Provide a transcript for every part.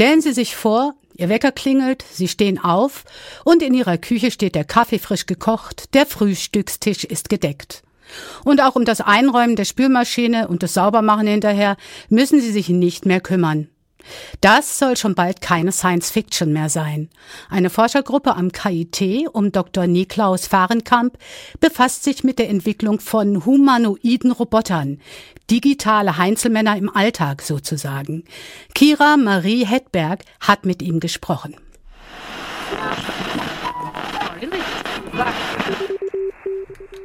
Stellen Sie sich vor, Ihr Wecker klingelt, Sie stehen auf und in Ihrer Küche steht der Kaffee frisch gekocht, der Frühstückstisch ist gedeckt. Und auch um das Einräumen der Spülmaschine und das Saubermachen hinterher müssen Sie sich nicht mehr kümmern. Das soll schon bald keine Science Fiction mehr sein. Eine Forschergruppe am KIT um Dr. Niklaus Fahrenkamp befasst sich mit der Entwicklung von humanoiden Robotern, digitale Heinzelmänner im Alltag sozusagen. Kira Marie Hedberg hat mit ihm gesprochen.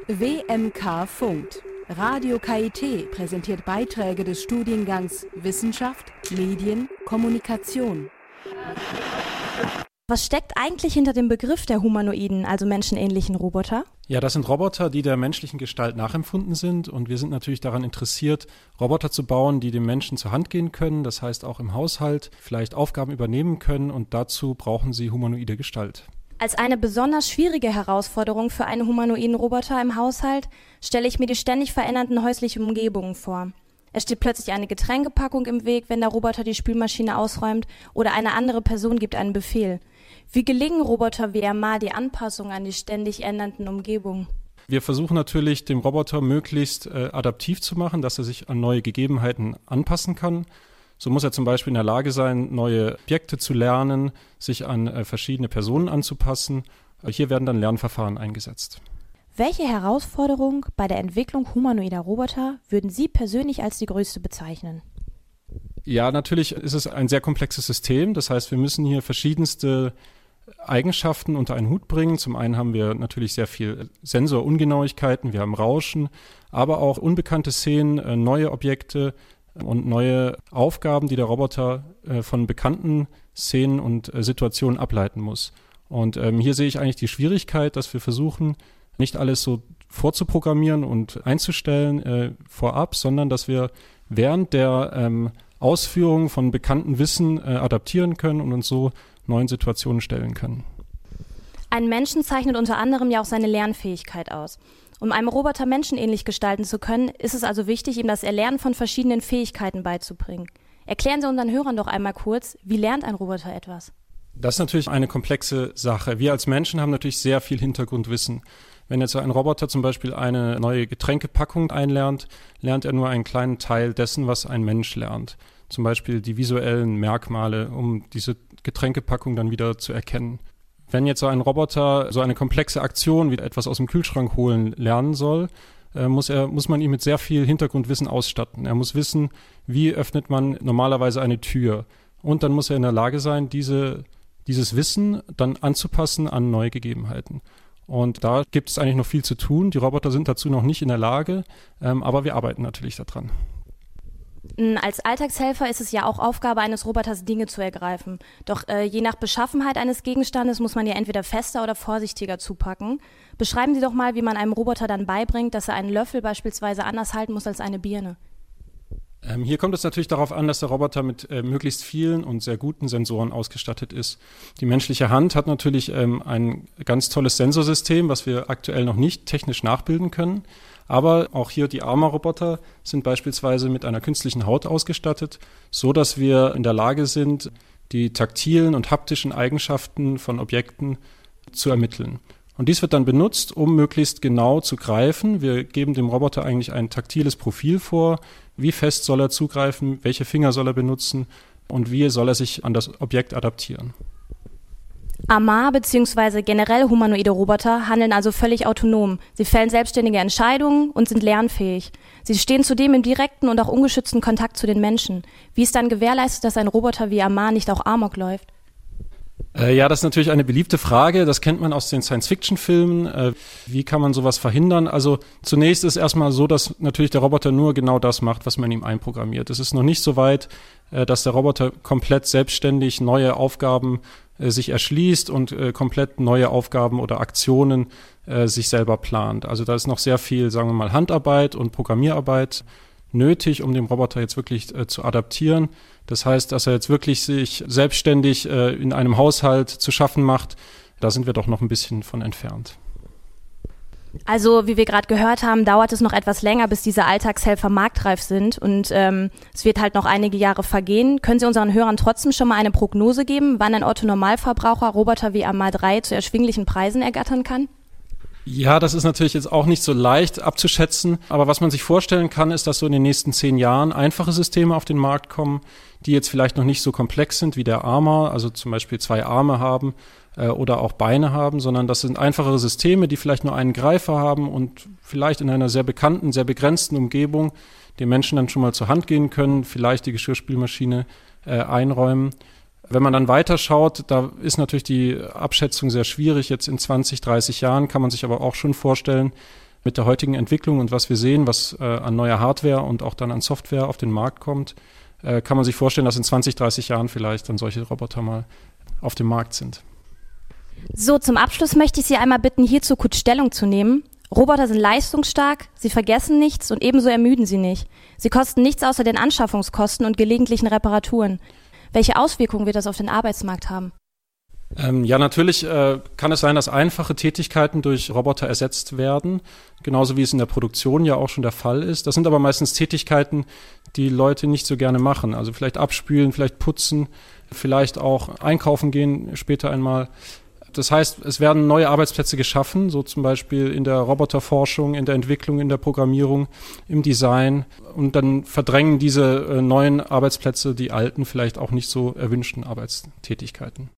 WMK Funkt. Radio KIT präsentiert Beiträge des Studiengangs Wissenschaft, Medien, Kommunikation. Was steckt eigentlich hinter dem Begriff der humanoiden, also menschenähnlichen Roboter? Ja, das sind Roboter, die der menschlichen Gestalt nachempfunden sind und wir sind natürlich daran interessiert, Roboter zu bauen, die dem Menschen zur Hand gehen können, das heißt auch im Haushalt vielleicht Aufgaben übernehmen können und dazu brauchen sie humanoide Gestalt. Als eine besonders schwierige Herausforderung für einen humanoiden Roboter im Haushalt stelle ich mir die ständig verändernden häuslichen Umgebungen vor. Es steht plötzlich eine Getränkepackung im Weg, wenn der Roboter die Spülmaschine ausräumt oder eine andere Person gibt einen Befehl. Wie gelingen Roboter wie RMA die Anpassung an die ständig ändernden Umgebungen? Wir versuchen natürlich, dem Roboter möglichst äh, adaptiv zu machen, dass er sich an neue Gegebenheiten anpassen kann. So muss er zum Beispiel in der Lage sein, neue Objekte zu lernen, sich an äh, verschiedene Personen anzupassen. Hier werden dann Lernverfahren eingesetzt. Welche Herausforderung bei der Entwicklung humanoider Roboter würden Sie persönlich als die größte bezeichnen? Ja, natürlich ist es ein sehr komplexes System. Das heißt, wir müssen hier verschiedenste Eigenschaften unter einen Hut bringen. Zum einen haben wir natürlich sehr viel Sensorungenauigkeiten, wir haben Rauschen, aber auch unbekannte Szenen, äh, neue Objekte, und neue Aufgaben, die der Roboter äh, von bekannten Szenen und äh, Situationen ableiten muss. Und ähm, hier sehe ich eigentlich die Schwierigkeit, dass wir versuchen, nicht alles so vorzuprogrammieren und einzustellen äh, vorab, sondern dass wir während der ähm, Ausführung von bekannten Wissen äh, adaptieren können und uns so neuen Situationen stellen können. Ein Menschen zeichnet unter anderem ja auch seine Lernfähigkeit aus. Um einem Roboter menschenähnlich gestalten zu können, ist es also wichtig, ihm das Erlernen von verschiedenen Fähigkeiten beizubringen. Erklären Sie unseren Hörern doch einmal kurz, wie lernt ein Roboter etwas? Das ist natürlich eine komplexe Sache. Wir als Menschen haben natürlich sehr viel Hintergrundwissen. Wenn jetzt ein Roboter zum Beispiel eine neue Getränkepackung einlernt, lernt er nur einen kleinen Teil dessen, was ein Mensch lernt. Zum Beispiel die visuellen Merkmale, um diese Getränkepackung dann wieder zu erkennen. Wenn jetzt so ein Roboter so eine komplexe Aktion wie etwas aus dem Kühlschrank holen lernen soll, äh, muss, er, muss man ihn mit sehr viel Hintergrundwissen ausstatten. Er muss wissen, wie öffnet man normalerweise eine Tür. Und dann muss er in der Lage sein, diese, dieses Wissen dann anzupassen an neue Gegebenheiten. Und da gibt es eigentlich noch viel zu tun. Die Roboter sind dazu noch nicht in der Lage, ähm, aber wir arbeiten natürlich daran. Als Alltagshelfer ist es ja auch Aufgabe eines Roboters, Dinge zu ergreifen. Doch äh, je nach Beschaffenheit eines Gegenstandes muss man ja entweder fester oder vorsichtiger zupacken. Beschreiben Sie doch mal, wie man einem Roboter dann beibringt, dass er einen Löffel beispielsweise anders halten muss als eine Birne. Ähm, hier kommt es natürlich darauf an, dass der Roboter mit äh, möglichst vielen und sehr guten Sensoren ausgestattet ist. Die menschliche Hand hat natürlich ähm, ein ganz tolles Sensorsystem, was wir aktuell noch nicht technisch nachbilden können. Aber auch hier die Arma-Roboter sind beispielsweise mit einer künstlichen Haut ausgestattet, so dass wir in der Lage sind, die taktilen und haptischen Eigenschaften von Objekten zu ermitteln. Und dies wird dann benutzt, um möglichst genau zu greifen. Wir geben dem Roboter eigentlich ein taktiles Profil vor. Wie fest soll er zugreifen? Welche Finger soll er benutzen? Und wie soll er sich an das Objekt adaptieren? Amar bzw. generell humanoide Roboter handeln also völlig autonom. Sie fällen selbstständige Entscheidungen und sind lernfähig. Sie stehen zudem im direkten und auch ungeschützten Kontakt zu den Menschen. Wie ist dann gewährleistet, dass ein Roboter wie Amar nicht auch Amok läuft? Äh, ja, das ist natürlich eine beliebte Frage. Das kennt man aus den Science-Fiction-Filmen. Äh, wie kann man sowas verhindern? Also zunächst ist erstmal so, dass natürlich der Roboter nur genau das macht, was man ihm einprogrammiert. Es ist noch nicht so weit, äh, dass der Roboter komplett selbstständig neue Aufgaben sich erschließt und äh, komplett neue Aufgaben oder Aktionen äh, sich selber plant. Also da ist noch sehr viel, sagen wir mal, Handarbeit und Programmierarbeit nötig, um den Roboter jetzt wirklich äh, zu adaptieren. Das heißt, dass er jetzt wirklich sich selbstständig äh, in einem Haushalt zu schaffen macht, da sind wir doch noch ein bisschen von entfernt. Also, wie wir gerade gehört haben, dauert es noch etwas länger, bis diese Alltagshelfer marktreif sind und ähm, es wird halt noch einige Jahre vergehen. Können Sie unseren Hörern trotzdem schon mal eine Prognose geben, wann ein Otto-Normalverbraucher Roboter wie Amar 3 zu erschwinglichen Preisen ergattern kann? Ja, das ist natürlich jetzt auch nicht so leicht abzuschätzen, aber was man sich vorstellen kann, ist, dass so in den nächsten zehn Jahren einfache Systeme auf den Markt kommen, die jetzt vielleicht noch nicht so komplex sind wie der Armor, also zum Beispiel zwei Arme haben äh, oder auch Beine haben, sondern das sind einfachere Systeme, die vielleicht nur einen Greifer haben und vielleicht in einer sehr bekannten, sehr begrenzten Umgebung den Menschen dann schon mal zur Hand gehen können, vielleicht die Geschirrspülmaschine äh, einräumen. Wenn man dann weiterschaut, da ist natürlich die Abschätzung sehr schwierig. Jetzt in 20, 30 Jahren kann man sich aber auch schon vorstellen, mit der heutigen Entwicklung und was wir sehen, was äh, an neuer Hardware und auch dann an Software auf den Markt kommt, äh, kann man sich vorstellen, dass in 20, 30 Jahren vielleicht dann solche Roboter mal auf dem Markt sind. So, zum Abschluss möchte ich Sie einmal bitten, hierzu kurz Stellung zu nehmen. Roboter sind leistungsstark, sie vergessen nichts und ebenso ermüden sie nicht. Sie kosten nichts außer den Anschaffungskosten und gelegentlichen Reparaturen. Welche Auswirkungen wird das auf den Arbeitsmarkt haben? Ähm, ja, natürlich äh, kann es sein, dass einfache Tätigkeiten durch Roboter ersetzt werden, genauso wie es in der Produktion ja auch schon der Fall ist. Das sind aber meistens Tätigkeiten, die Leute nicht so gerne machen. Also vielleicht abspülen, vielleicht putzen, vielleicht auch einkaufen gehen später einmal. Das heißt, es werden neue Arbeitsplätze geschaffen, so zum Beispiel in der Roboterforschung, in der Entwicklung, in der Programmierung, im Design. Und dann verdrängen diese äh, neuen Arbeitsplätze die alten, vielleicht auch nicht so erwünschten Arbeitstätigkeiten.